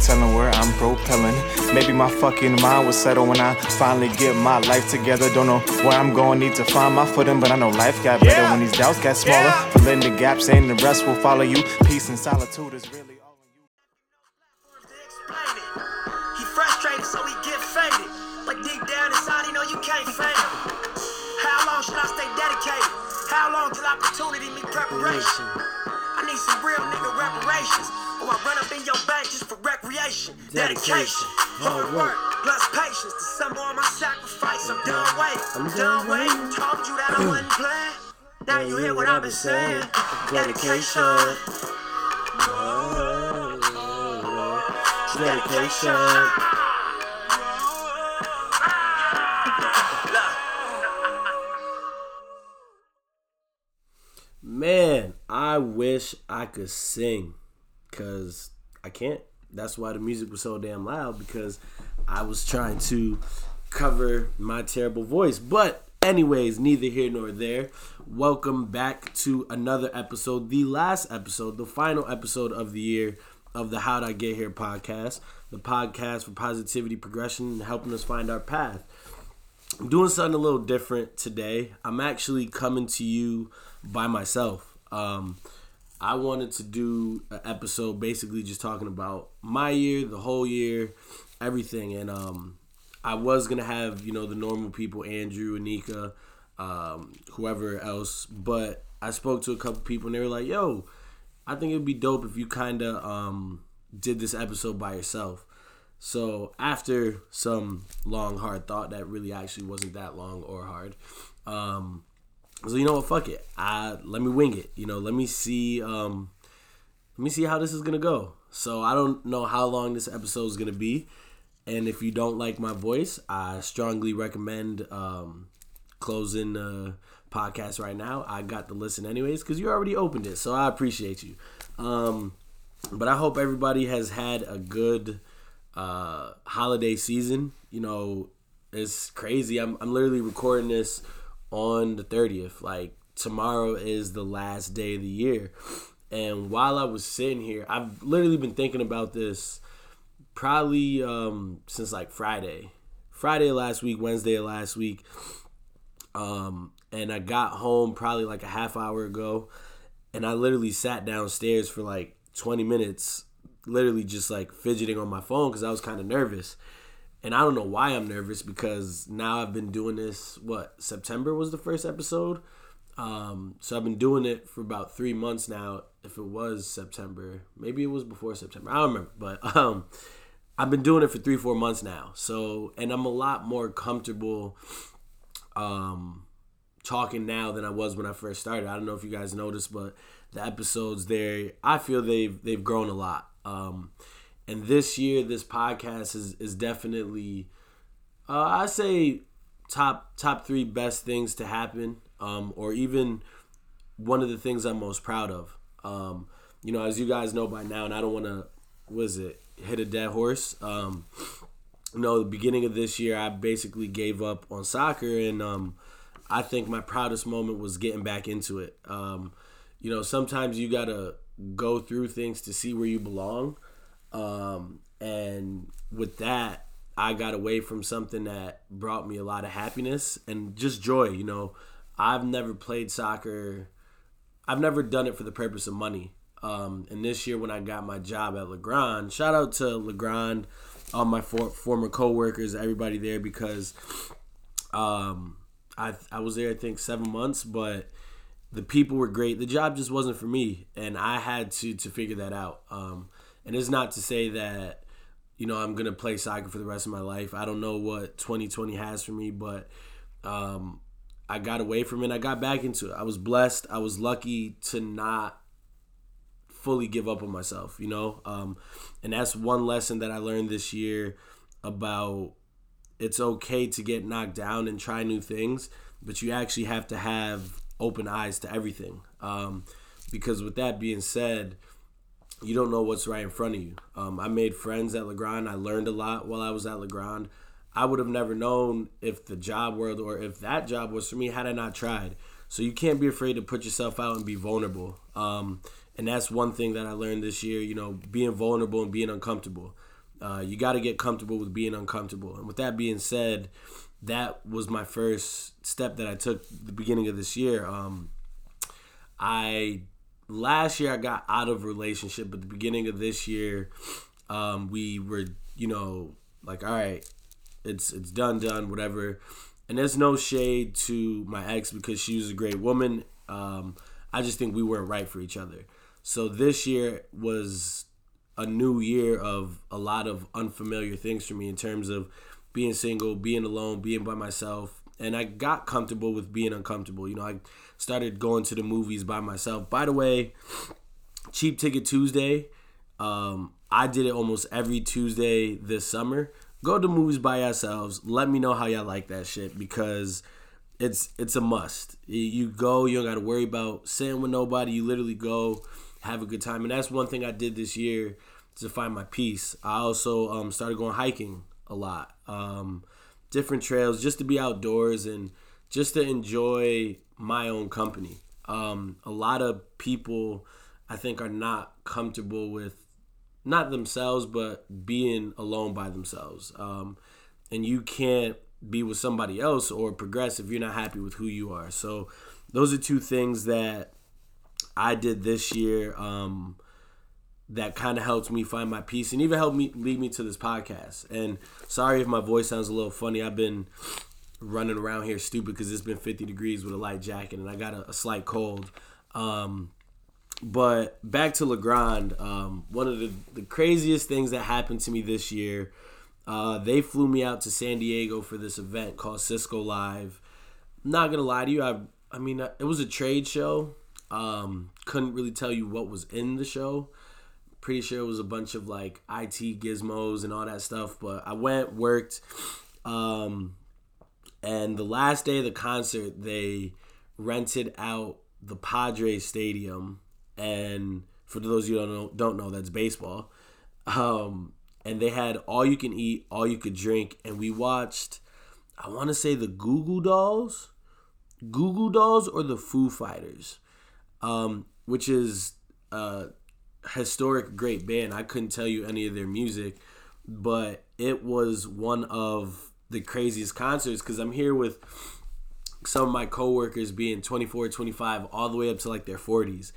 telling where I'm propelling. Maybe my fucking mind will settle when I finally get my life together. Don't know where I'm going, need to find my footing, but I know life got better Yeah. when these doubts got smaller. Yeah. Fill in the gaps, and the rest will follow you. Peace and solitude is really all in you. to explain it. He frustrated, so he get faded. But deep down inside, he know you can't fade. How long should I stay dedicated? How long till opportunity meet preparation? I need some real nigga reparations. Or I run up in your bank just for recreation. Dedication, hard work, plus patience. To some more of my sacrifice, I'm done waiting. I'm done waiting. Told you that I mm. wasn't playing. Now you hear what I've been saying. Dedication. Dedication. Man, I wish I could sing because I can't. That's why the music was so damn loud because I was trying to cover my terrible voice. But, anyways, neither here nor there. Welcome back to another episode, the last episode, the final episode of the year of the How'd I Get Here podcast, the podcast for positivity, progression, and helping us find our path. I'm doing something a little different today. I'm actually coming to you by myself. Um, I wanted to do an episode basically just talking about my year, the whole year, everything. And um, I was to have, you know, the normal people, Andrew, Anika, um, whoever else. But I spoke to a couple people and they were like, yo, I think it'd be dope if you kind of um, did this episode by yourself. So after some long hard thought that really actually wasn't that long or hard, um, so you know what, fuck it. I let me wing it. You know, let me see. Um, let me see how this is gonna go. So I don't know how long this episode is gonna be, and if you don't like my voice, I strongly recommend um, closing the podcast right now. I got to listen anyways because you already opened it, so I appreciate you. Um, but I hope everybody has had a good uh, holiday season. You know, it's crazy. I'm, I'm literally recording this on the 30th. Like, tomorrow is the last day of the year. And while I was sitting here, I've literally been thinking about this probably um, since like Friday. Friday last week, Wednesday last week. Um, and I got home probably like a half hour ago. And I literally sat downstairs for like 20 minutes, literally just like fidgeting on my phone because I was kind of nervous. And I don't know why I'm nervous because now I've been doing this. What September was the first episode, um, so I've been doing it for about three months now. If it was September, maybe it was before September. I don't remember, but um, I've been doing it for three, four months now. So, and I'm a lot more comfortable um, talking now than I was when I first started. I don't know if you guys noticed, but the episodes there, I feel they've they've grown a lot. Um, and this year, this podcast is is definitely, uh, I say, top top three best things to happen, um, or even one of the things I'm most proud of. Um, you know, as you guys know by now, and I don't want to, was it hit a dead horse? Um, you know, the beginning of this year, I basically gave up on soccer, and um, I think my proudest moment was getting back into it. Um, you know, sometimes you gotta go through things to see where you belong, um, and with that, I got away from something that brought me a lot of happiness and just joy. You know, I've never played soccer. I've never done it for the purpose of money. Um, and this year, when I got my job at Legrand, shout out to Legrand, all my for, former coworkers, everybody there, because um, I I was there I think seven months, but the people were great. The job just wasn't for me, and I had to to figure that out. Um, and it's not to say that you know I'm gonna play soccer for the rest of my life. I don't know what 2020 has for me, but um, I got away from it. I got back into it. I was blessed. I was lucky to not fully give up on myself, you know? Um, and that's one lesson that I learned this year about it's okay to get knocked down and try new things, but you actually have to have open eyes to everything. Um, because with that being said, you don't know what's right in front of you. Um, I made friends at Legrand. I learned a lot while I was at Legrand. I would have never known if the job world or if that job was for me had I not tried. So you can't be afraid to put yourself out and be vulnerable. Um, and that's one thing that I learned this year. You know, being vulnerable and being uncomfortable. Uh, you got to get comfortable with being uncomfortable. And with that being said, that was my first step that I took the beginning of this year. Um, I last year I got out of relationship, but the beginning of this year, um, we were you know like all right, it's it's done done whatever. And there's no shade to my ex because she was a great woman. Um, I just think we weren't right for each other. So this year was a new year of a lot of unfamiliar things for me in terms of being single, being alone, being by myself. And I got comfortable with being uncomfortable. You know, I started going to the movies by myself. By the way, Cheap Ticket Tuesday, um, I did it almost every Tuesday this summer. Go to movies by yourselves. Let me know how y'all like that shit because it's it's a must. You go, you don't got to worry about sitting with nobody. You literally go, have a good time, and that's one thing I did this year to find my peace. I also um, started going hiking a lot, um, different trails, just to be outdoors and just to enjoy my own company. Um, a lot of people, I think, are not comfortable with not themselves, but being alone by themselves. Um, and you can't be with somebody else or progress if you're not happy with who you are. So those are two things that I did this year um, that kind of helped me find my peace and even helped me lead me to this podcast. And sorry if my voice sounds a little funny. I've been running around here stupid because it's been 50 degrees with a light jacket and I got a, a slight cold. Um, but back to Legrand, um, one of the, the craziest things that happened to me this year – uh, they flew me out to San Diego for this event called Cisco Live. not gonna lie to you, I I mean uh, it was a trade show. Um, couldn't really tell you what was in the show. Pretty sure it was a bunch of like IT gizmos and all that stuff. But I went, worked, um, and the last day of the concert, they rented out the Padres Stadium, and for those of you don't know, don't know that's baseball. Um, and they had all you can eat, all you could drink, and we watched. I want to say the Goo Goo Dolls, Goo Goo Dolls, or the Foo Fighters, um, which is a historic great band. I couldn't tell you any of their music, but it was one of the craziest concerts because I'm here with some of my coworkers being 24, 25, all the way up to like their 40s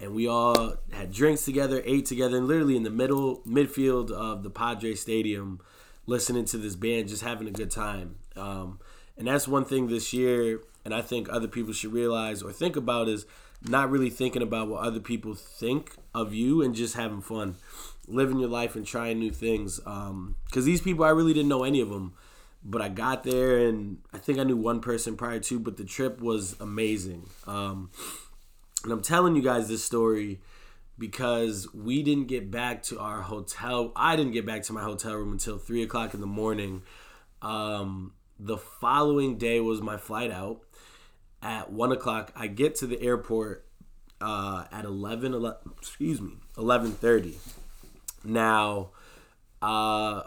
and we all had drinks together, ate together, and literally in the middle midfield of the Padre Stadium, listening to this band, just having a good time. Um, and that's one thing this year, and I think other people should realize or think about is not really thinking about what other people think of you and just having fun, living your life and trying new things. Because um, these people, I really didn't know any of them, but I got there and I think I knew one person prior to, but the trip was amazing. Um, and I'm telling you guys this story because we didn't get back to our hotel. I didn't get back to my hotel room until three o'clock in the morning. Um, the following day was my flight out. At one o'clock, I get to the airport uh, at 11, 11 excuse me, eleven thirty. Now, uh,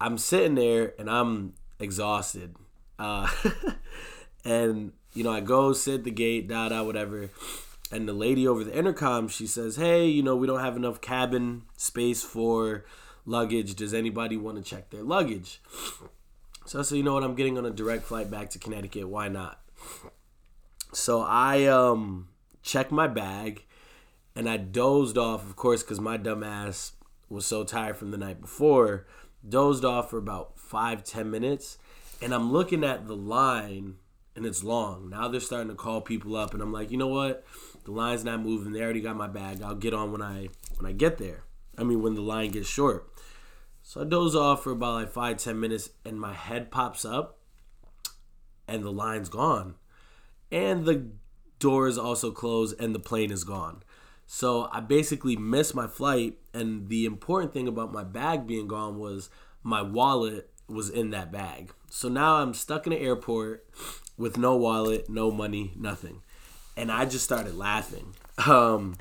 I'm sitting there and I'm exhausted, uh, and you know I go sit the gate, da da whatever. And the lady over the intercom she says hey you know we don't have enough cabin space for luggage. Does anybody want to check their luggage? So i said you know what? I'm getting on a direct flight back to connecticut. Why not? So i um checked my bag and i dozed off of course because my dumb ass was so tired from the night before dozed off for about five ten minutes and i'm looking at the line and it's long now they're starting to call people up and i'm like you know what the line's not moving. They already got my bag. I'll get on when I when I get there. I mean when the line gets short. So I doze off for about like five, ten minutes and my head pops up and the line's gone. And the door is also closed and the plane is gone. So I basically missed my flight and the important thing about my bag being gone was my wallet was in that bag. So now I'm stuck in the airport with no wallet, no money, nothing and I just started laughing. Um,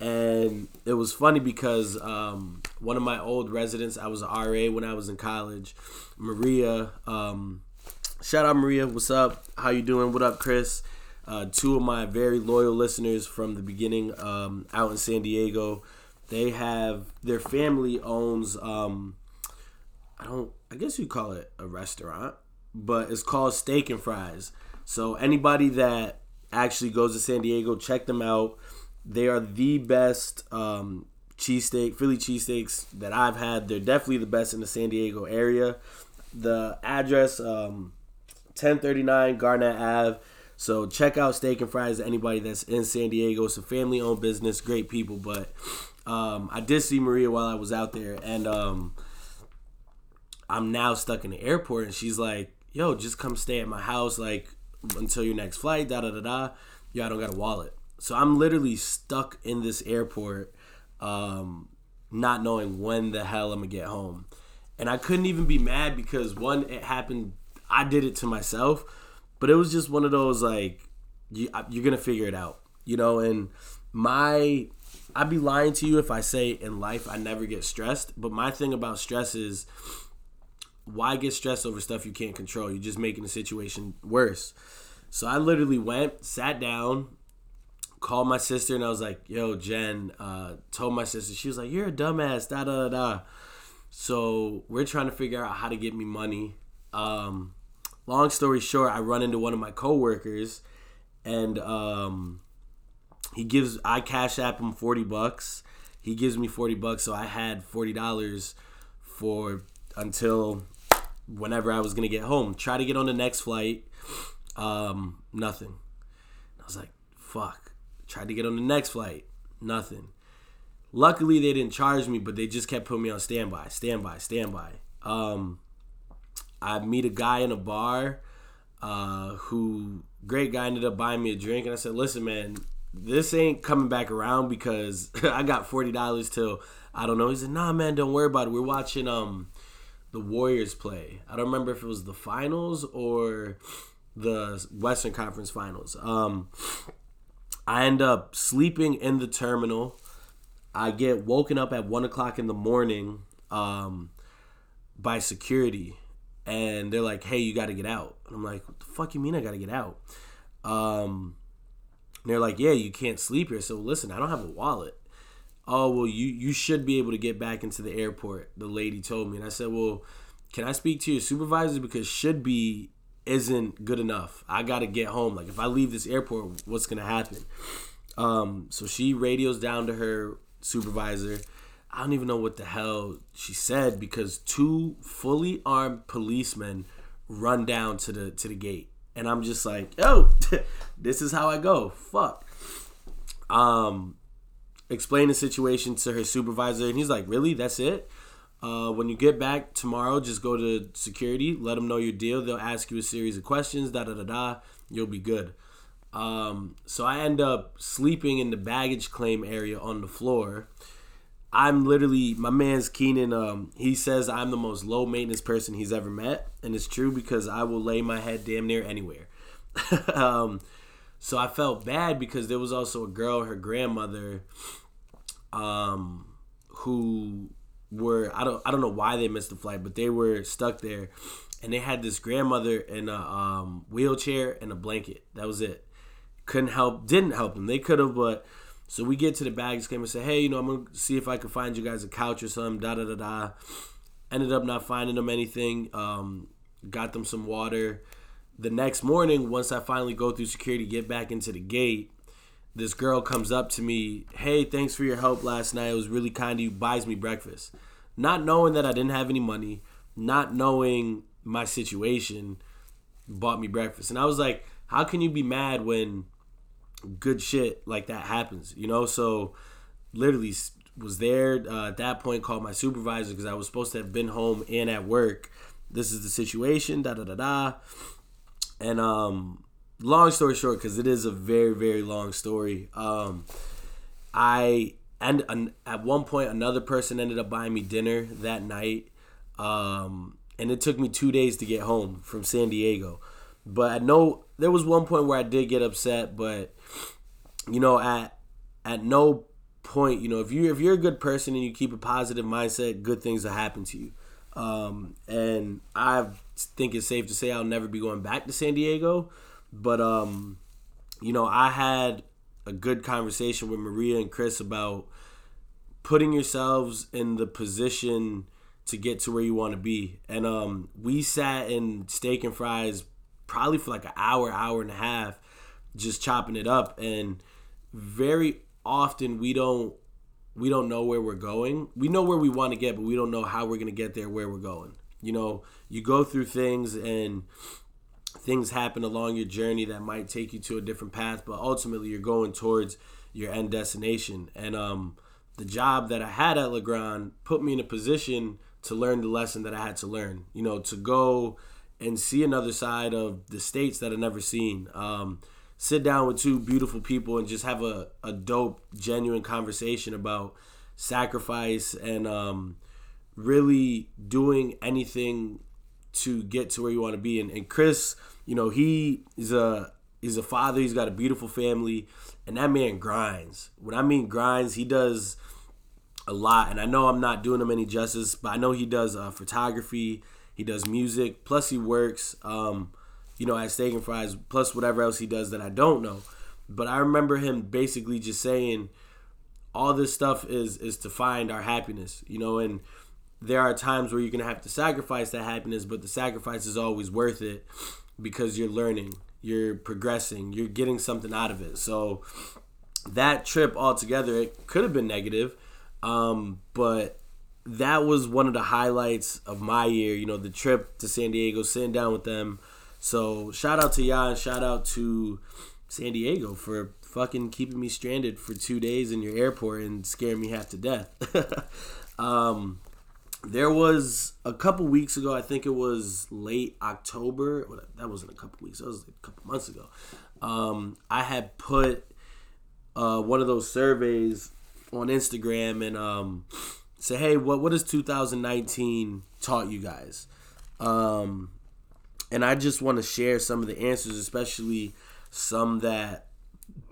and it was funny because um, one of my old residents, I was an RA when I was in college, Maria. Um, shout out Maria, what's up? How you doing? What up, Chris? Uh, two of my very loyal listeners from the beginning um, out in San Diego. They have their family owns. Um, I don't. I guess you call it a restaurant, but it's called Steak and Fries. So anybody that actually goes to San Diego, check them out. They are the best um, cheesesteak, Philly cheesesteaks that I've had. They're definitely the best in the San Diego area. The address, um, 1039 Garnet Ave. So check out Steak and Fries. Anybody that's in San Diego, it's a family-owned business, great people. But um, I did see Maria while I was out there, and um, I'm now stuck in the airport, and she's like, "Yo, just come stay at my house, like until your next flight." Da da da da. Yo, I don't got a wallet, so I'm literally stuck in this airport, um, not knowing when the hell I'm gonna get home, and I couldn't even be mad because one, it happened. I did it to myself, but it was just one of those like, you, you're gonna figure it out, you know, and my I'd be lying to you if I say in life I never get stressed. But my thing about stress is why get stressed over stuff you can't control? You're just making the situation worse. So I literally went, sat down, called my sister, and I was like, "Yo, Jen," uh, told my sister. She was like, "You're a dumbass." Da da da. So we're trying to figure out how to get me money. Um, long story short, I run into one of my coworkers, and um, he gives I cash app him forty bucks. He gives me forty bucks, so I had forty dollars for until whenever I was gonna get home. Try to get on the next flight. Um, nothing. I was like, fuck. Tried to get on the next flight. Nothing. Luckily they didn't charge me, but they just kept putting me on standby, standby, standby. Um, I meet a guy in a bar, uh, who great guy ended up buying me a drink, and I said, listen, man, this ain't coming back around because I got forty dollars till I don't know. He said, nah, man, don't worry about it. We're watching um the Warriors play. I don't remember if it was the finals or the Western Conference Finals. Um, I end up sleeping in the terminal. I get woken up at one o'clock in the morning um, by security, and they're like, "Hey, you got to get out." And I'm like, "What the fuck you mean I got to get out?" Um, they're like, "Yeah, you can't sleep here." So listen, I don't have a wallet oh well you you should be able to get back into the airport the lady told me. And i said well can i speak to your supervisor? Because should be isn't good enough. I gotta get home. Like if i leave this airport what's gonna happen? Um, so she radios down to her supervisor. I don't even know what the hell she said because two fully armed policemen run down to the to the gate. And i'm just like yo this is how i go. Fuck. Um explain the situation to her supervisor, and he's like, "Really? That's it? Uh, when you get back tomorrow, just go to security, let them know your deal. They'll ask you a series of questions. Da da da da. You'll be good." Um, so I end up sleeping in the baggage claim area on the floor. I'm literally my man's Keenan. Um, he says I'm the most low maintenance person he's ever met, and it's true because I will lay my head damn near anywhere. um, so I felt bad because there was also a girl, her grandmother, um, who were I don't I don't know why they missed the flight, but they were stuck there, and they had this grandmother in a um, wheelchair and a blanket. That was it. Couldn't help, didn't help them. They could have, but so we get to the baggage claim and say, hey, you know, I'm gonna see if I can find you guys a couch or something. Da da da da. Ended up not finding them anything. Um, got them some water the next morning, once I finally go through security, get back into the gate, this girl comes up to me, hey, thanks for your help last night. It was really kind of you. Buys me breakfast. Not knowing that I didn't have any money, not knowing my situation, bought me breakfast. And I was like, how can you be mad when good shit like that happens? You know, so literally was there uh, at that point, called my supervisor because I was supposed to have been home and at work. This is the situation, da da da da and um, long story short, because it is a very very long story. Um, I and an, at one point another person ended up buying me dinner that night, um, and it took me two days to get home from San Diego. But I know there was one point where I did get upset, but you know at at no point, you know, if you if you're a good person and you keep a positive mindset, good things will happen to you. Um, and I think it's safe to say I'll never be going back to San Diego. But um, you know, I had a good conversation with Maria and Chris about putting yourselves in the position to get to where you want to be. And um, we sat in steak and fries probably for like an hour, hour and a half, just chopping it up. And very often we don't we don't know where we're going. We know where we want to get, but we don't know how we're gonna get there, where we're going. You know, you go through things and things happen along your journey that might take you to a different path, but ultimately you're going towards your end destination. And um, the job that I had at Legrand put me in a position to learn the lesson that I had to learn. You know, to go and see another side of the states that I've never seen. Um, sit down with two beautiful people and just have a, a dope, genuine conversation about sacrifice and um, really doing anything to get to where you want to be. And, and Chris, you know, he is a he's a father. He's got a beautiful family, and that man grinds. When I mean grinds, he does a lot. And I know I'm not doing him any justice, but I know he does uh, photography. He does music. Plus, he works, um, you know, at Steak and Fries. Plus, whatever else he does that I don't know. But I remember him basically just saying, all this stuff is is to find our happiness, you know, and there are times where you're gonna have to sacrifice that happiness, but the sacrifice is always worth it because you're learning, you're progressing, you're getting something out of it. So that trip altogether, it could have been negative, um, but that was one of the highlights of my year. You know, the trip to San Diego, sitting down with them. So shout out to y'all and shout out to San Diego for fucking keeping me stranded for two days in your airport and scaring me half to death. um, there was a couple weeks ago, I think it was late October. Well, that wasn't a couple weeks, that was a couple months ago. Um, I had put uh, one of those surveys on Instagram and um, say, hey, what what has 2019 taught you guys? Um, and I just want to share some of the answers, especially some that,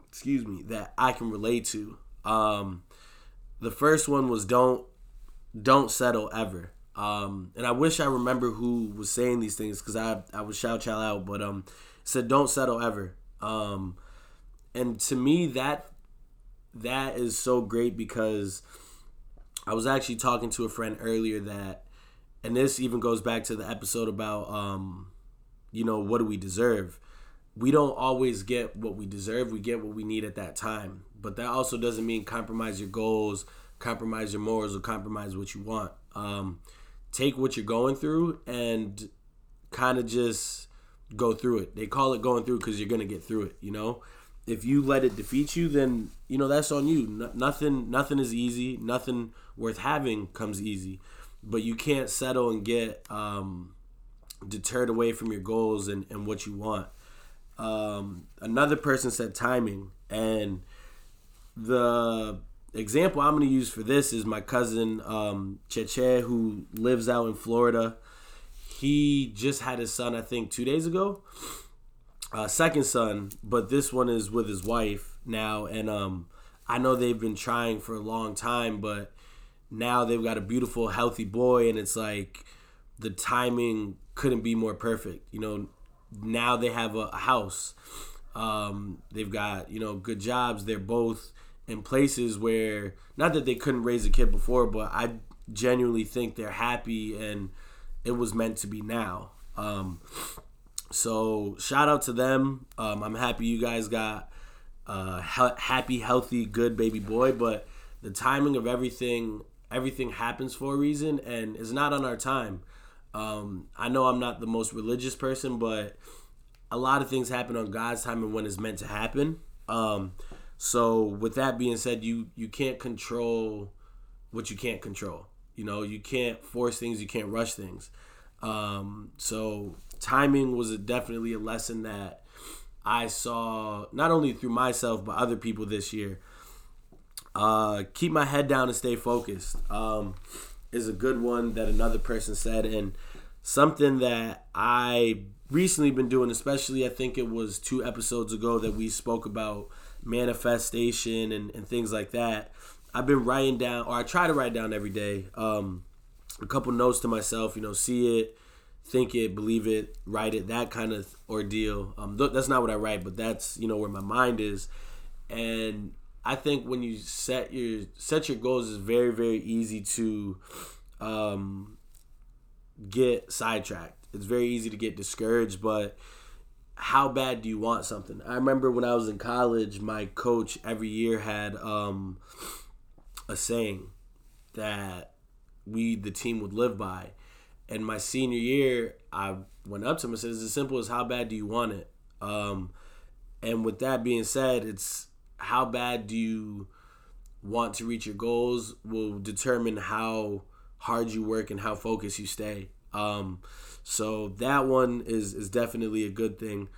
excuse me, that I can relate to. Um, the first one was don't don't settle ever. Um, and I wish I remember who was saying these things because I I was shout shout out, but um, said don't settle ever. Um, and to me that that is so great because I was actually talking to a friend earlier that, and this even goes back to the episode about, um, you know, what do we deserve? We don't always get what we deserve. We get what we need at that time. But that also doesn't mean compromise your goals, compromise your morals, or compromise what you want. Um, take what you're going through and kind of just go through it. They call it going through because you're gonna get through it. You know, if you let it defeat you, then you know that's on you. No, nothing, nothing is easy. Nothing worth having comes easy, but you can't settle and get um, deterred away from your goals and, and what you want. Um, another person said timing, and the example I'm going to use for this is my cousin um, Cheche, who lives out in Florida. He just had his son, I think, two days ago uh, second son, but this one is with his wife now, and um, I know they've been trying for a long time, but now they've got a beautiful, healthy boy, and it's like the timing couldn't be more perfect. You know, now they have a, a house, um, they've got you know good jobs. They're both in places where not that they couldn't raise a kid before, but I genuinely think they're happy and it was meant to be now. Um, so shout out to them. Um, I'm happy you guys got a he- happy, healthy, good baby boy. But the timing of everything, everything happens for a reason, and it's not on our time. Um, I know I'm not the most religious person, but a lot of things happen on God's time and when it's meant to happen. Um, so with that being said, you you can't control what you can't control. You know, you can't force things, you can't rush things. Um, so timing was a, definitely a lesson that I saw not only through myself but other people this year. Uh, keep my head down and stay focused um, is a good one that another person said, and something that I recently been doing, especially I think it was two episodes ago that we spoke about manifestation and, and things like that. I've been writing down, or I try to write down every day, um, a couple notes to myself. You know, see it, think it, believe it, write it, that kind of ordeal. Um, th- that's not what I write, but that's you know where my mind is, and I think when you set your set your goals, it's very very easy to um, get sidetracked. It's very easy to get discouraged, but how bad do you want something? I remember when I was in college, my coach every year had um, a saying that we the team would live by. And my senior year, I went up to him and said, "It's as simple as how bad do you want it?" Um, and with that being said, it's how bad do you want to reach your goals will determine how hard you work and how focused you stay. Um, so that one is is definitely a good thing.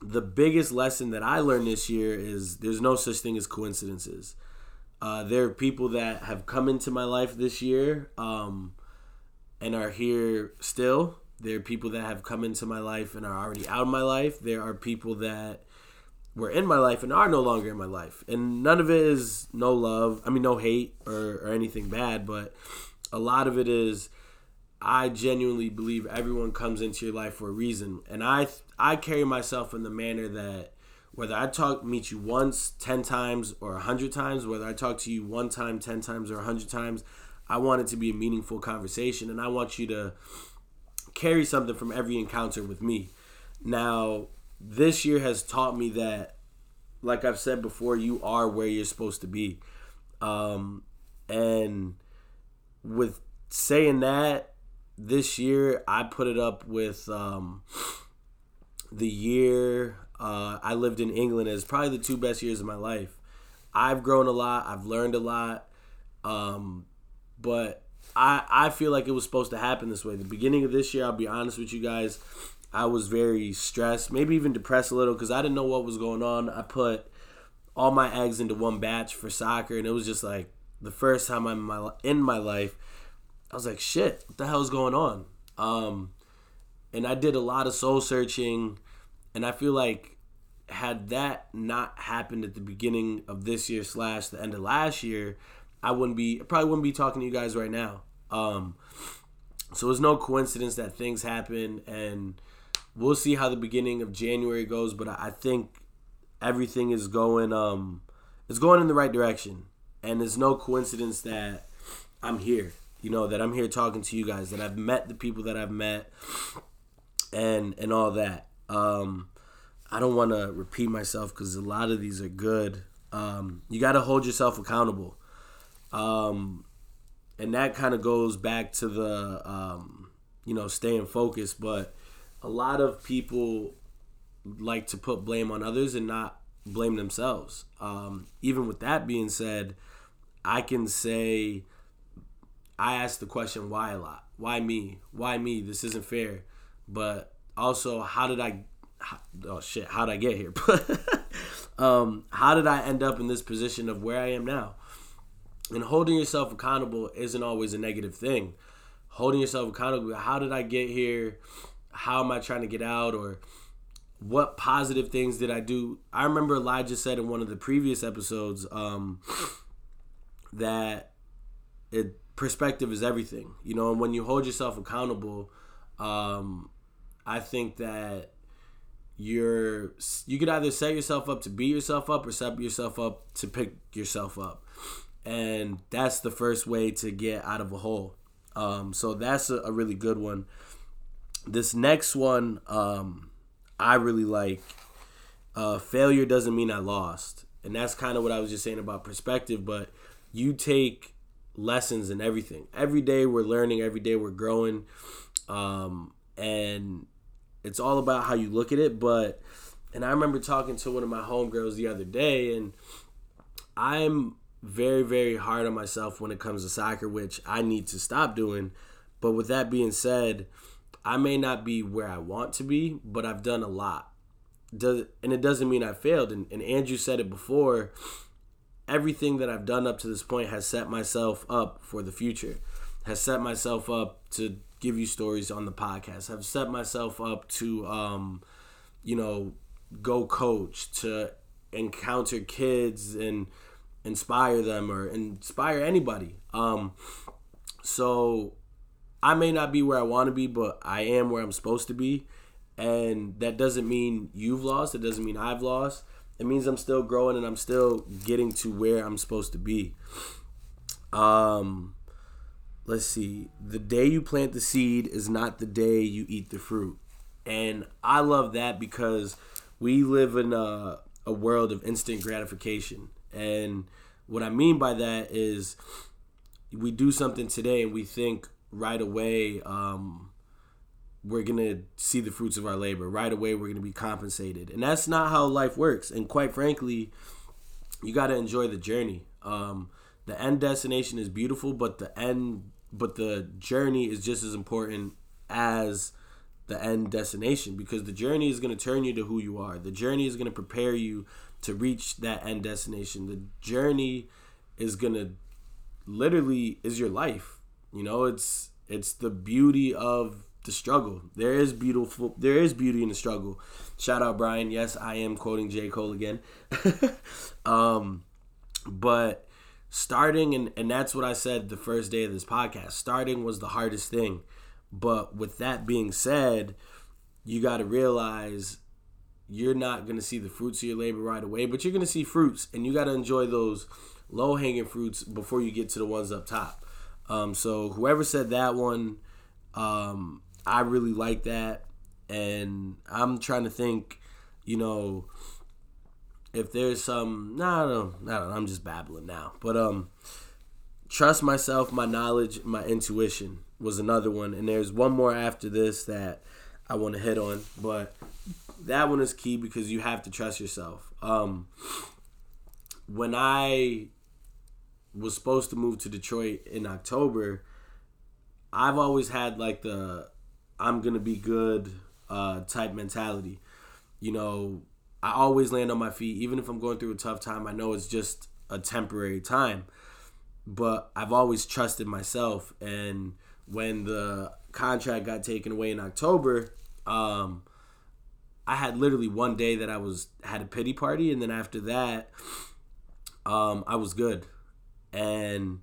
The biggest lesson that I learned this year is there's no such thing as coincidences. Uh, there are people that have come into my life this year um, and are here still. There are people that have come into my life and are already out of my life. There are people that were in my life and are no longer in my life. And none of it is no love. I mean, no hate or, or anything bad, but a lot of it is I genuinely believe everyone comes into your life for a reason. And I I carry myself in the manner that whether I talk meet you once, 10 times or a 100 times, whether I talk to you one time, 10 times or a 100 times, I want it to be a meaningful conversation and I want you to carry something from every encounter with me. Now, this year has taught me that, like I've said before, you are where you're supposed to be. Um, and with saying that, this year I put it up with um, the year uh, I lived in England as probably the two best years of my life. I've grown a lot, I've learned a lot, um, but I, I feel like it was supposed to happen this way. The beginning of this year, I'll be honest with you guys, I was very stressed, maybe even depressed a little because I didn't know what was going on. I put all my eggs into one batch for soccer, and it was just like the first time I'm in my, in my life. I was like, shit, what the hell is going on? Um, and I did a lot of soul searching, and I feel like had that not happened at the beginning of this year slash the end of last year, I wouldn't be probably wouldn't be talking to you guys right now. Um, so it's no coincidence that things happen, and we'll see how the beginning of January goes, but I think everything is going um it's going in the right direction. And it's no coincidence that I'm here. You know, that I'm here talking to you guys, that I've met the people that I've met and and all that. Um I don't want to repeat myself cuz a lot of these are good. Um you got to hold yourself accountable. Um and that kind of goes back to the um you know, staying focused, but a lot of people like to put blame on others and not blame themselves. Um, even with that being said, I can say I ask the question why a lot. Why me? Why me? This isn't fair. But also, how did I? How, oh shit! How did I get here? um, how did I end up in this position of where I am now? And holding yourself accountable isn't always a negative thing. Holding yourself accountable. How did I get here? how am I trying to get out or what positive things did I do? I remember Elijah said in one of the previous episodes um, that it perspective is everything, you know, and when you hold yourself accountable, um, I think that you're you could either set yourself up to beat yourself up or set yourself up to pick yourself up, and that's the first way to get out of a hole. Um, so that's a, a really good one this next one um, I really like. Uh, failure doesn't mean I lost, and that's kind of what I was just saying about perspective. But you take lessons and everything. Every day we're learning. Every day we're growing, um, and it's all about how you look at it. But and I remember talking to one of my homegirls the other day, and I'm very very hard on myself when it comes to soccer, which I need to stop doing. But with that being said I may not be where I want to be, but I've done a lot. Does and it doesn't mean I failed. And, and Andrew said it before. Everything that I've done up to this point has set myself up for the future. Has set myself up to give you stories on the podcast. Have set myself up to, um, you know, go coach to encounter kids and inspire them or inspire anybody. Um, so I may not be where I want to be, but I am where I'm supposed to be. And that doesn't mean you've lost. It doesn't mean I've lost. It means I'm still growing and I'm still getting to where I'm supposed to be. Um, let's see. The day you plant the seed is not the day you eat the fruit. And I love that because we live in a, a world of instant gratification. And what I mean by that is we do something today and we think right away um, we're going to see the fruits of our labor. Right away we're going to be compensated. And that's not how life works. And quite frankly, you got to enjoy the journey. Um, the end destination is beautiful, but the end but the journey is just as important as the end destination because the journey is going to turn you to who you are. The journey is going to prepare you to reach that end destination. The journey is going to literally is your life. You know, it's it's the beauty of the struggle. There is beautiful there is beauty in the struggle. Shout out Brian. Yes, I am quoting J. Cole again. um but starting and, and that's what I said the first day of this podcast. Starting was the hardest thing but with that being said, you got to realize you're not going to see the fruits of your labor right away, but you're going to see fruits, and you got to enjoy those low hanging fruits before you get to the ones up top. Um, so whoever said that one, um, I really like that, and I'm trying to think, you know, if there's some. No, no, no, I'm just babbling now, but um, trust myself, my knowledge, my intuition was another one, and there's one more after this that I want to hit on, but that one is key because you have to trust yourself. Um, when I was supposed to move to Detroit in October, I've always had like the I'm gonna be good uh, type mentality. You know, I always land on my feet, even if I'm going through a tough time. I know it's just a temporary time, but I've always trusted myself and when the contract got taken away in October, um, I had literally one day that I was had a pity party, and then after that, um, I was good, and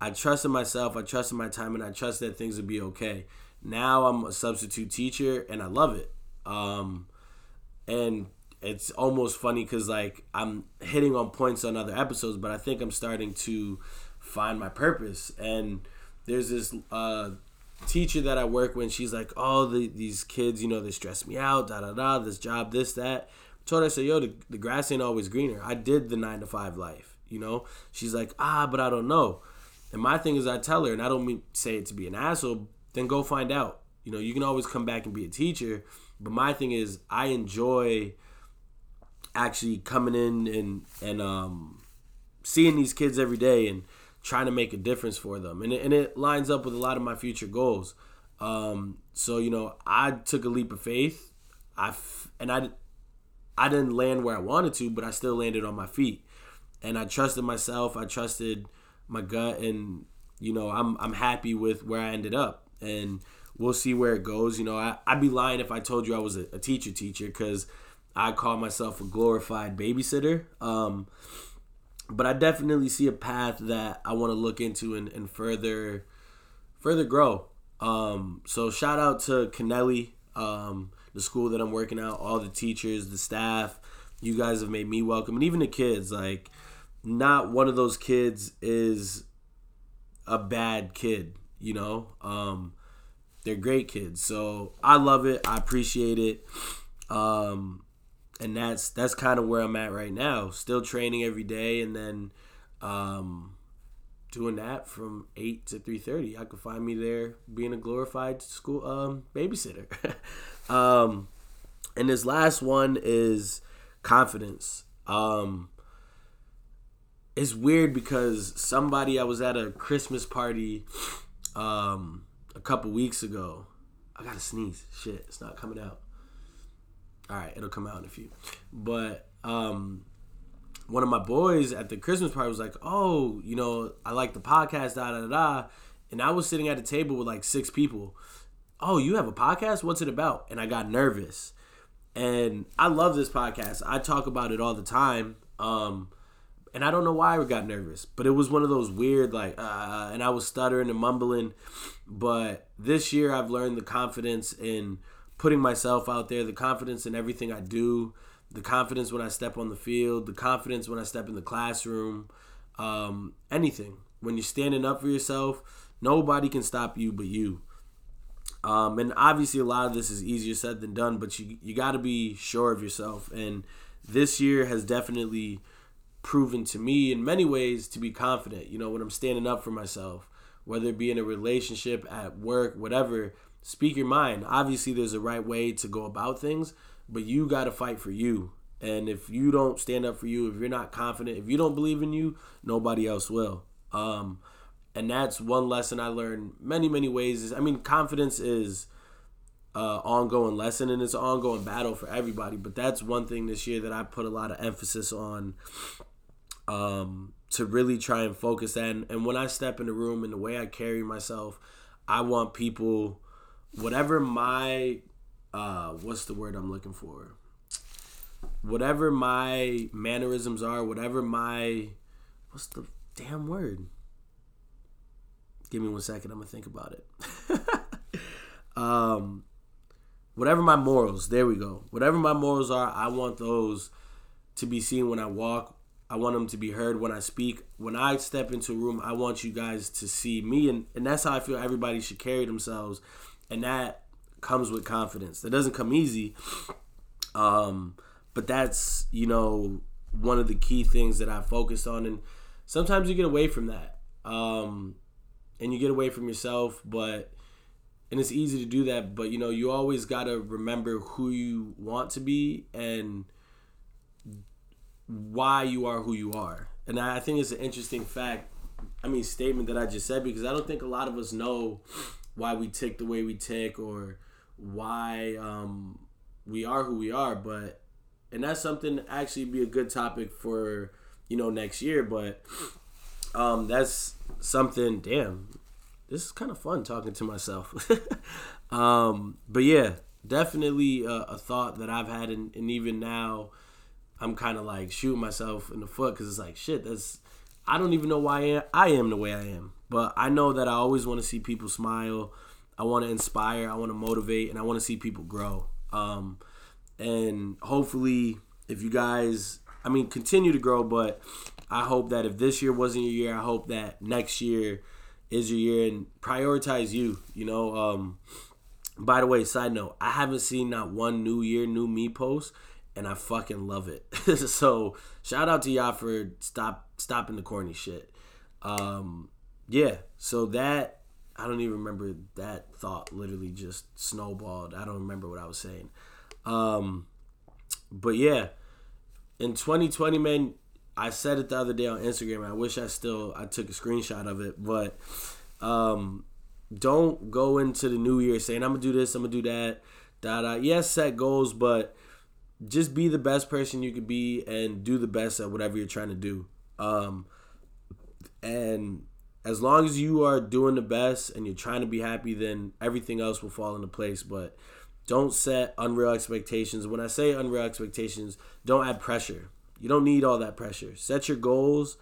I trusted myself, I trusted my time, and I trusted that things would be okay. Now I'm a substitute teacher, and I love it. Um, and it's almost funny because like I'm hitting on points on other episodes, but I think I'm starting to find my purpose and there's this uh, teacher that I work with. she's like, "Oh, the, these kids, you know, they stress me out. Da da da. This job, this that." I told her, I said, "Yo, the, the grass ain't always greener. I did the nine to five life. You know." She's like, "Ah, but I don't know." And my thing is, I tell her, and I don't mean say it to be an asshole. Then go find out. You know, you can always come back and be a teacher. But my thing is, I enjoy actually coming in and and um, seeing these kids every day and trying to make a difference for them. And it, and it lines up with a lot of my future goals. Um, so, you know, I took a leap of faith. I f- and I, I didn't land where I wanted to, but I still landed on my feet. And I trusted myself. I trusted my gut, and you know, I'm I'm happy with where I ended up. And we'll see where it goes. You know, I, I'd be lying if I told you I was a, a teacher teacher because I call myself a glorified babysitter. Um, but I definitely see a path that I want to look into and, and further further grow. Um, so shout out to Kennelly, um, the school that I'm working at, all the teachers, the staff. You guys have made me welcome, and even the kids. Like, not one of those kids is a bad kid. You know, um, they're great kids. So I love it. I appreciate it. Um, and that's that's kind of where I'm at right now. Still training every day, and then um, doing that from eight to three thirty. I could find me there being a glorified school um, babysitter. um, and this last one is confidence. Um, it's weird because somebody I was at a Christmas party um, a couple weeks ago. I gotta sneeze. Shit, it's not coming out. All right, it'll come out in a few. But um, one of my boys at the Christmas party was like, "Oh, you know, I like the podcast, da da da." And I was sitting at a table with like six people. Oh, you have a podcast? What's it about? And I got nervous. And I love this podcast. I talk about it all the time. Um, and I don't know why I got nervous, but it was one of those weird like, uh, and I was stuttering and mumbling. But this year, I've learned the confidence in putting myself out there, the confidence in everything I do, the confidence when I step on the field, the confidence when I step in the classroom, um, anything. When you're standing up for yourself, nobody can stop you but you. Um, and obviously, a lot of this is easier said than done, but you you got to be sure of yourself. And this year has definitely proven to me, in many ways, to be confident. You know, when I'm standing up for myself, whether it be in a relationship, at work, whatever, speak your mind. Obviously, there's a right way to go about things, but you got to fight for you. And if you don't stand up for you, if you're not confident, if you don't believe in you, nobody else will. Um, and that's one lesson I learned many many ways. Is I mean, confidence is uh, ongoing lesson and it's an ongoing battle for everybody. But that's one thing this year that I put a lot of emphasis on um, to really try and focus and and when I step in the room and the way I carry myself, I want people, whatever my uh, what's the word I'm looking for, whatever my mannerisms are, whatever my what's the damn word Give me one second. I'm gonna think about it. um, whatever my morals, there we go. Whatever my morals are, I want those to be seen when I walk. I want them to be heard when I speak. When I step into a room, I want you guys to see me, and, and that's how I feel everybody should carry themselves, and that comes with confidence. That doesn't come easy, um, but that's you know one of the key things that I focused on, and sometimes you get away from that. Um, and you get away from yourself, but and it's easy to do that, but you know, you always got to remember who you want to be and why you are who you are. And I think it's an interesting fact, I mean, statement that I just said because I don't think a lot of us know why we tick the way we tick or why um, we are who we are, but and that's something actually be a good topic for you know next year, but um, that's something. Damn, this is kind of fun talking to myself. um, but yeah, definitely a, a, thought that I've had, and, and even now, I'm kind of like shooting myself in the foot because it's like shit. That's I don't even know why I am I am the way I am, but I know that I always want to see people smile. I want to inspire. I want to motivate, and I want to see people grow. Um, and hopefully, if you guys, I mean, continue to grow, but I hope that if this year wasn't your year, I hope that next year is your year and prioritize you. You know, um, by the way, side note, I haven't seen not one New Year, New Me post, and I fucking love it. so shout out to y'all for stop stopping the corny shit. Um, yeah, so that I don't even remember that thought. Literally just snowballed. I don't remember what I was saying. Um, but yeah, in 2020, man, I said it the other day on Instagram. I wish I still I took a screenshot of it, but um, don't go into the new year saying I'm gonna do this, I'm gonna do that. Da da. Yes, set goals, but just be the best person you could be and do the best at whatever you're trying to do. Um, and as long as you are doing the best and you're trying to be happy, then everything else will fall into place. But don't set unreal expectations. When I say unreal expectations, don't add pressure. You don't need all that pressure. Set your goals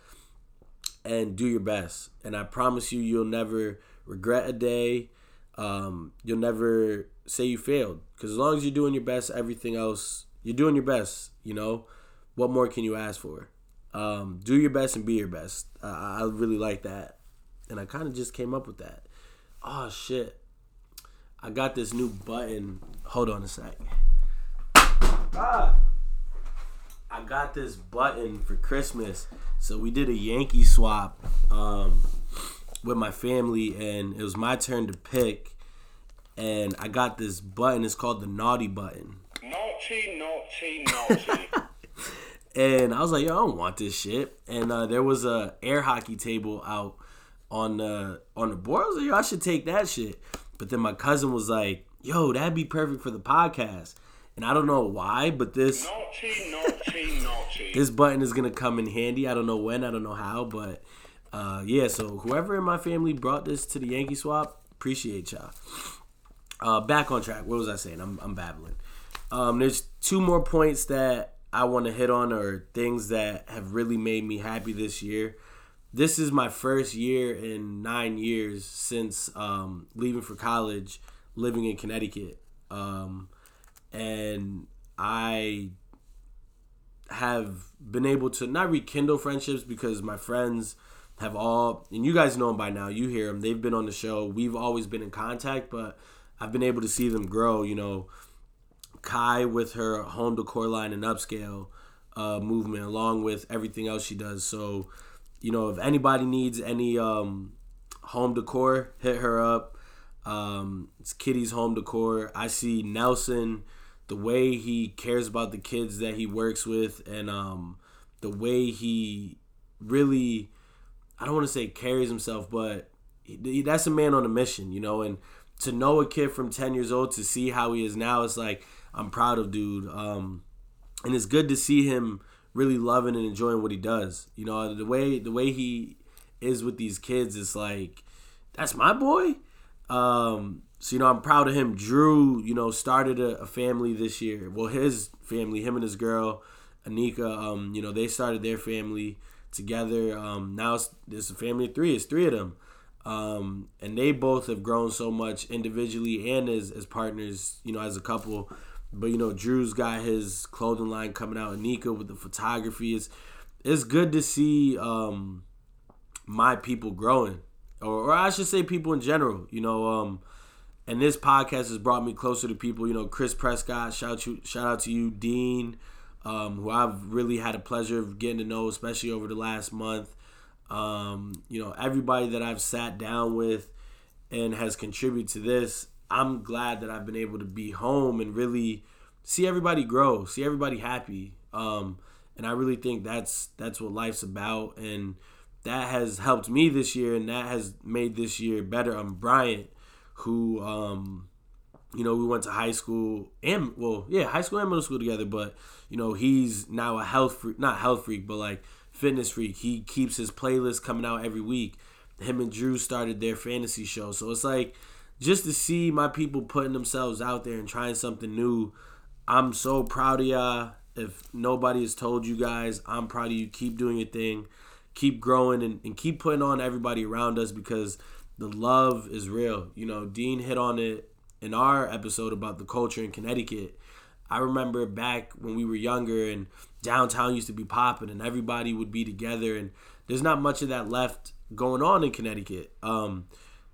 and do your best. And I promise you, you'll never regret a day. Um, you'll never say you failed because as long as you're doing your best, everything else you're doing your best. You know, what more can you ask for? Um, do your best and be your best. I really like that, and I kind of just came up with that. Oh shit! I got this new button. Hold on a sec. Ah. I got this button for Christmas. So we did a Yankee swap um, with my family, and it was my turn to pick. And I got this button. It's called the naughty button. Naughty, naughty, naughty. and I was like, yo, I don't want this shit. And uh, there was a air hockey table out on the on the board. I was like, yo, I should take that shit. But then my cousin was like, yo, that'd be perfect for the podcast and I don't know why, but this naughty, naughty, naughty. this button is gonna come in handy. I don't know when, I don't know how, but uh, yeah. So whoever in my family brought this to the Yankee swap, appreciate y'all. Uh, back on track. What was I saying? I'm, I'm babbling. Um, there's two more points that I want to hit on or things that have really made me happy this year. This is my first year in nine years since um, leaving for college, living in Connecticut, um, and I have been able to not rekindle friendships because my friends have all, and you guys know them by now. You hear them; they've been on the show. We've always been in contact, but I've been able to see them grow. You know, Kai with her home decor line and upscale uh, movement, along with everything else she does. So, you know, if anybody needs any um, home decor, hit her up. Um, it's Kitty's home decor. I see Nelson, the way he cares about the kids that he works with, and um, the way he really, I don't want to say carries himself, but he, that's a man on a mission, you know. And to know a kid from 10 years old to see how he is now, it's like, I'm proud of dude. Um, and it's good to see him really loving and enjoying what he does. You know, the way the way he is with these kids is like, that's my boy. Um, so you know, I'm proud of him. Drew, you know, started a, a, family this year. Well, his family, him and his girl, Anika. Um, you know, they started their family together. Um, now it's, a family of three. It's three of them. Um, and they both have grown so much individually and as, as partners, you know, as a couple. But you know, Drew's got his clothing line coming out. Anika with the photography. It's it's good to see um, my people growing, or, or I should say, people in general. You know, um, and this podcast has brought me closer to people. You know, Chris Prescott, shout you, shout out to you, Dean, um, who I've really had a pleasure of getting to know, especially over the last month. Um, you know, everybody that I've sat down with and has contributed to this. I'm glad that I've been able to be home and really see everybody grow, see everybody happy. Um, and I really think that's that's what life's about, and that has helped me this year, and that has made this year better. I'm Bryant, who um, you know we went to high school and well, yeah, high school and middle school together, but you know he's now a health freak, not health freak, but like fitness freak. He keeps his playlist coming out every week. Him and Drew started their fantasy show, so it's like just to see my people putting themselves out there and trying something new. I'm so proud of y'all. If nobody has told you guys, I'm proud of you. Keep doing your thing, keep growing, and, and keep putting on everybody around us because the love is real. You know, Dean hit on it in our episode about the culture in Connecticut. I remember back when we were younger and downtown used to be popping and everybody would be together and there's not much of that left going on in Connecticut. Um,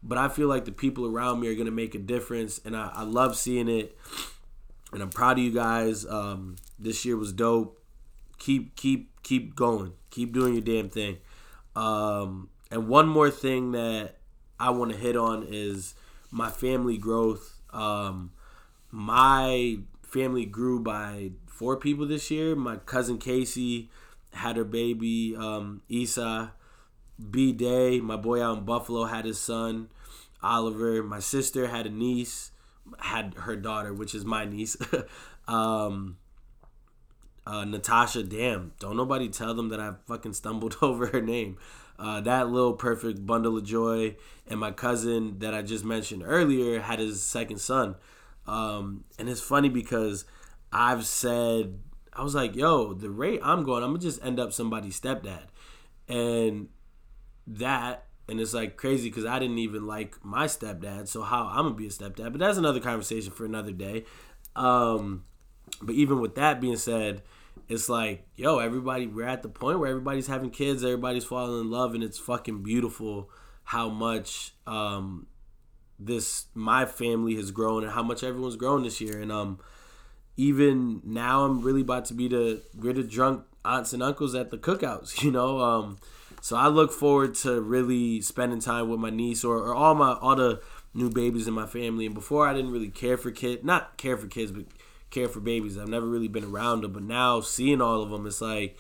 but I feel like the people around me are gonna make a difference, and I, I love seeing it. And I'm proud of you guys. Um, this year was dope. Keep keep keep going. Keep doing your damn thing. Um, and one more thing that I want to hit on is my family growth. Um, my family grew by four people this year. My cousin Casey had her baby, um, Isa. B Day, my boy out in Buffalo, had his son, Oliver. My sister had a niece, had her daughter, which is my niece. um, uh, Natasha, damn, don't nobody tell them that I fucking stumbled over her name. Uh, that little perfect bundle of joy, and my cousin that I just mentioned earlier had his second son. Um, and it's funny because I've said, I was like, yo, the rate I'm going, I'm gonna just end up somebody's stepdad. And that and it's like crazy because I didn't even like my stepdad. So how I'm gonna be a stepdad? But that's another conversation for another day. Um, but even with that being said, it's like yo, everybody we're at the point where everybody's having kids, everybody's falling in love, and it's fucking beautiful how much um, this my family has grown and how much everyone's grown this year. And um, even now, I'm really about to be the we're the drunk aunts and uncles at the cookouts. You know. Um, so I look forward to really spending time with my niece or, or all my all the new babies in my family. And before I didn't really care for kids, not care for kids, but care for babies. I've never really been around them, but now seeing all of them, it's like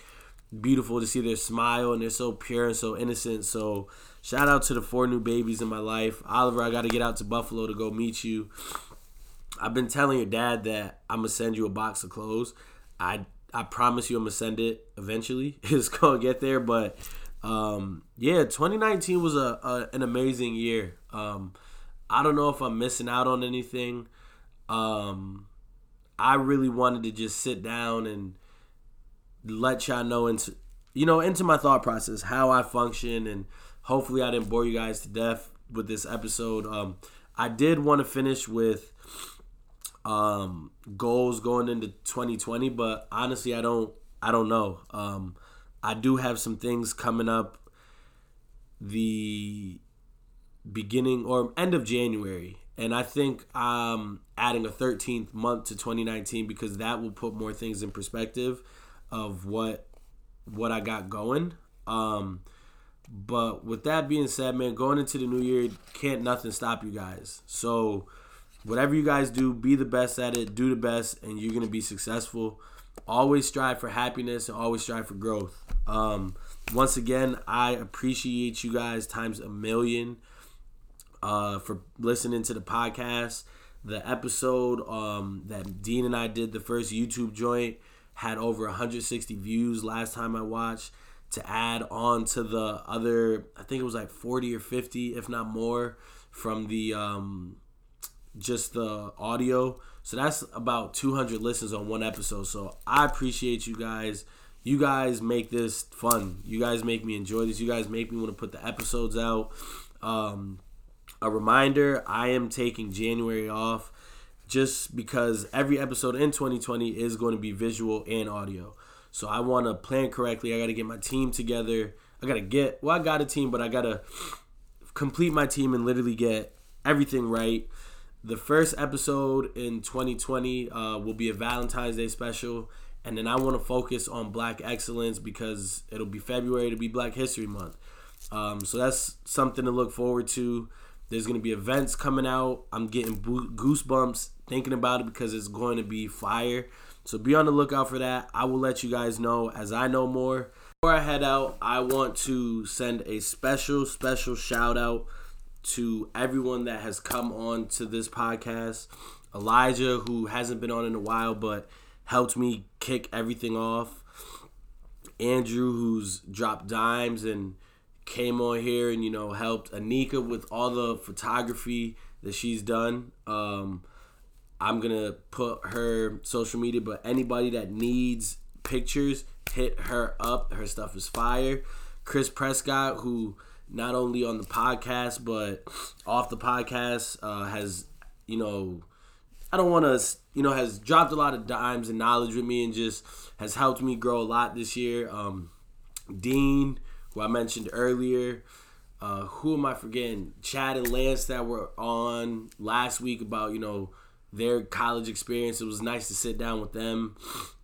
beautiful to see their smile and they're so pure and so innocent. So shout out to the four new babies in my life. Oliver, I got to get out to Buffalo to go meet you. I've been telling your dad that I'm gonna send you a box of clothes. I I promise you I'm gonna send it eventually. It's gonna get there, but um, yeah, 2019 was a, a an amazing year. Um, I don't know if I'm missing out on anything. Um, I really wanted to just sit down and let y'all know into you know into my thought process, how I function, and hopefully I didn't bore you guys to death with this episode. Um, I did want to finish with um, goals going into 2020, but honestly, I don't I don't know. Um, I do have some things coming up the beginning or end of January. And I think um adding a 13th month to 2019 because that will put more things in perspective of what what I got going. Um but with that being said, man, going into the new year, can't nothing stop you guys. So whatever you guys do, be the best at it, do the best, and you're gonna be successful. Always strive for happiness and always strive for growth. Um, once again, I appreciate you guys times a million uh, for listening to the podcast. The episode um, that Dean and I did, the first YouTube joint, had over 160 views last time I watched. To add on to the other, I think it was like 40 or 50, if not more, from the um, just the audio. So that's about 200 listens on one episode. So I appreciate you guys. You guys make this fun. You guys make me enjoy this. You guys make me want to put the episodes out. Um, a reminder I am taking January off just because every episode in 2020 is going to be visual and audio. So I want to plan correctly. I got to get my team together. I got to get, well, I got a team, but I got to complete my team and literally get everything right. The first episode in 2020 uh, will be a Valentine's Day special. And then I want to focus on black excellence because it'll be February to be Black History Month. Um, so that's something to look forward to. There's going to be events coming out. I'm getting goosebumps thinking about it because it's going to be fire. So be on the lookout for that. I will let you guys know as I know more. Before I head out, I want to send a special, special shout out to everyone that has come on to this podcast. Elijah, who hasn't been on in a while, but helped me kick everything off. Andrew, who's dropped dimes and came on here and you know helped Anika with all the photography that she's done. Um, I'm gonna put her social media, but anybody that needs pictures, hit her up. Her stuff is fire. Chris Prescott, who not only on the podcast but off the podcast, uh, has you know, I don't want to, you know, has dropped a lot of dimes and knowledge with me and just has helped me grow a lot this year. Um, Dean, who I mentioned earlier. Uh, who am I forgetting? Chad and Lance that were on last week about you know their college experience. It was nice to sit down with them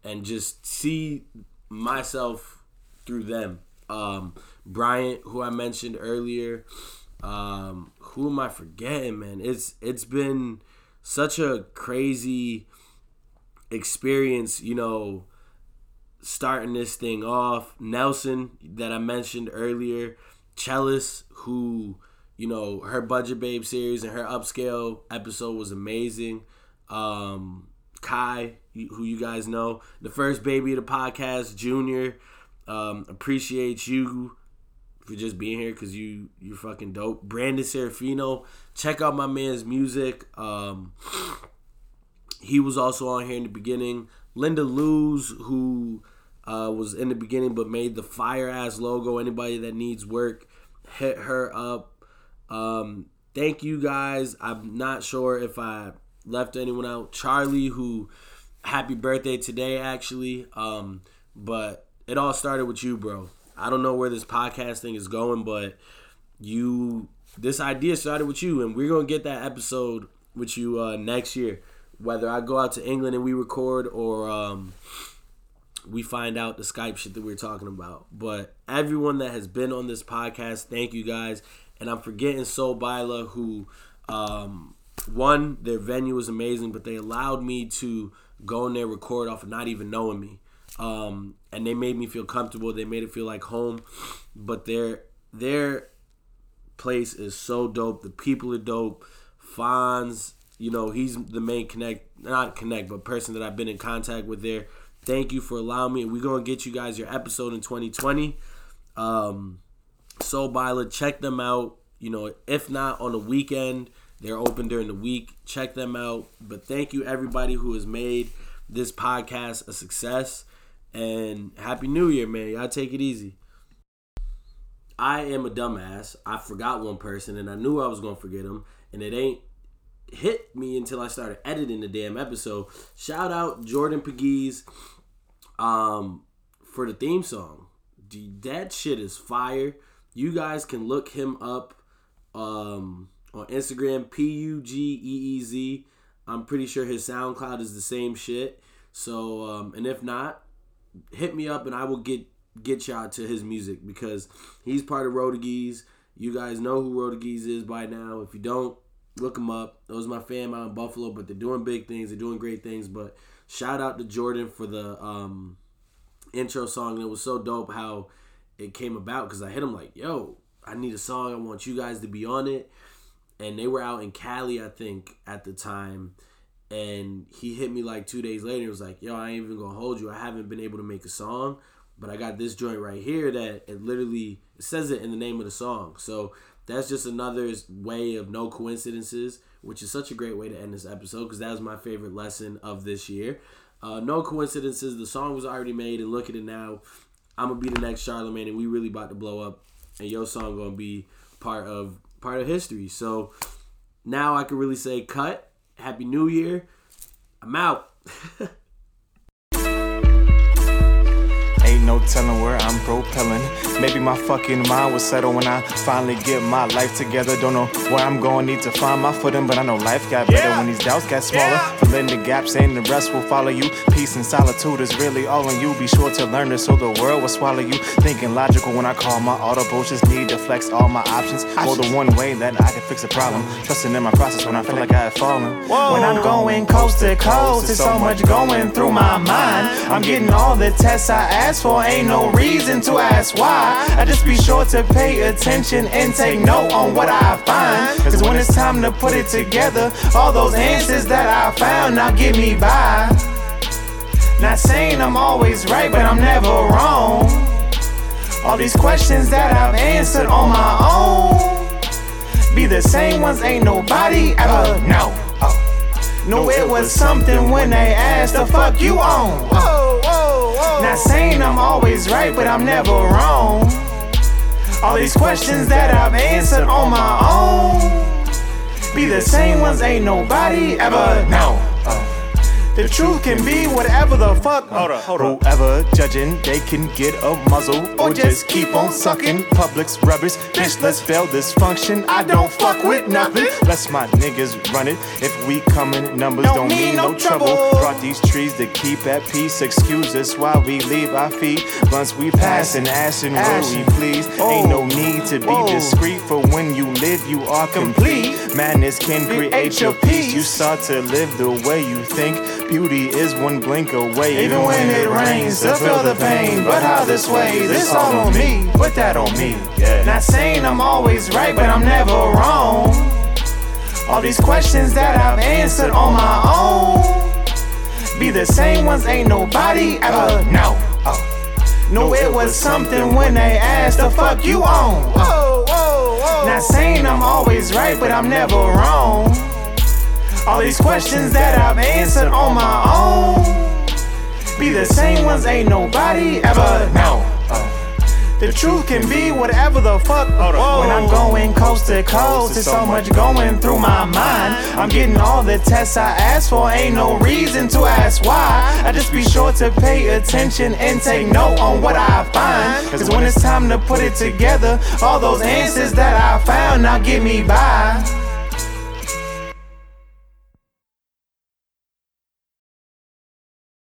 and just see myself through them. Um, Bryant, who I mentioned earlier. Um, who am I forgetting, man? It's it's been such a crazy experience, you know, starting this thing off. Nelson, that I mentioned earlier, Chellis, who, you know, her Budget Babe series and her upscale episode was amazing. Um, Kai, who you guys know, the first baby of the podcast, Junior. Um, appreciate you for just being here because you you're fucking dope. Brandon Serafino, check out my man's music. Um, he was also on here in the beginning. Linda Luz, who uh, was in the beginning but made the fire ass logo. Anybody that needs work, hit her up. Um, thank you guys. I'm not sure if I left anyone out. Charlie, who happy birthday today actually. Um, but it all started with you, bro. I don't know where this podcast thing is going, but you this idea started with you, and we're gonna get that episode with you uh, next year. Whether I go out to England and we record, or um, we find out the Skype shit that we are talking about. But everyone that has been on this podcast, thank you guys. And I'm forgetting Soul Bila, who um, one their venue was amazing, but they allowed me to go in there record off of not even knowing me um, and they made me feel comfortable. They made it feel like home. But their their place is so dope. The people are dope. Fonz, you know, he's the main connect, not connect, but person that I've been in contact with there. Thank you for allowing me. And we're gonna get you guys your episode in 2020. Um, Soul Bila, check them out. You know, if not on the weekend, they're open during the week. Check them out. But thank you everybody who has made this podcast a success And Happy New Year, man. Y'all take it easy. I am a dumbass. I forgot one person and I knew I was going to forget him. And it ain't hit me until I started editing the damn episode. Shout out Jordan Pegues um, for the theme song. Dude, that shit is fire. You guys can look him up um, on Instagram, P U G E E Z. I'm pretty sure his SoundCloud is the same shit. So, um, and if not, hit me up and I will get get y'all to his music because he's part of Rodagees. You guys know who Rodagees is by now. If you don't, look him up. Those are my fam out in Buffalo, but they're doing big things. They're doing great things. But shout out to Jordan for the um, intro song. It was so dope how it came about because I hit him like, yo, I need a song. I want you guys to be on it. And they were out in Cali, I think, at the time. And he hit me like two days later. He was like, yo, I ain't even gonna hold you. I haven't been able to make a song, but I got this joint right here that it literally it says it in the name of the song. So that's just another way of no coincidences, which is such a great way to end this episode because that was my favorite lesson of this year. Uh, no coincidences. The song was already made, and look at it now. I'm gonna be the next Charlamagne, and we really about to blow up. And your song gonna be part of part of history. So now I can really say, cut. Happy New Year. I'm out. no telling where I'm propelling. Maybe my fucking mind will settle when I finally get my life together. Don't know where I'm going, need to find my footing, but I know life got better Yeah. when these doubts got smaller. Yeah. Filling the gaps, and the rest will follow you. Peace and solitude is really all on you. Be sure to learn this so the world will swallow you. Thinking logical when I call my audible, just need to flex all my options. Or the one way that I can fix a problem. Trusting in my process when I feel like I have fallen. When I'm going coast to coast, there's so much going through my mind. I'm getting all the tests I asked for, ain't no reason to ask why. I just be sure to pay attention and take note on what I find. Cause when it's time to put it together, all those answers that I found now get me by. Not saying I'm always right, but I'm never wrong. All these questions that I've answered on my own be the same ones ain't nobody ever know. Oh. No, it was something when they asked the fuck you on. Oh, oh. Not saying I'm always right, but I'm never wrong. All these questions that I've answered on my own be the same ones ain't nobody ever know. The truth can be whatever the fuck. Hold up, hold up. Whoever judging, they can get a muzzle or just keep on sucking. Public's rubbish, bitch. Let's fail this function. I don't fuck with nothing. Let's my niggas run it. If we come in numbers, don't, mean no trouble. Brought these trees to keep at peace. Excuse us while we leave our feet. Once we pass and asking where we please. Ain't no need to be discreet. For when you live, you are complete. Madness can create your peace. You start to live the way you think. Beauty is one blink away. Even when it rains, to feel the pain. But how this way? This all on me. Put that on me. Not saying I'm always right, but I'm never wrong. All these questions that I've answered on my own be the same ones ain't nobody ever know. Oh. No, it was something when they asked the fuck you on. Oh. Not saying I'm always right, but I'm never wrong. All these questions that I've answered on my own be the same ones ain't nobody ever know. The truth can be whatever the fuck. When I'm going coast to coast, there's so much going through my mind. I'm getting all the tests I asked for, ain't no reason to ask why. I just be sure to pay attention and take note on what I find. Cause when it's time to put it together, all those answers that I found now get me by.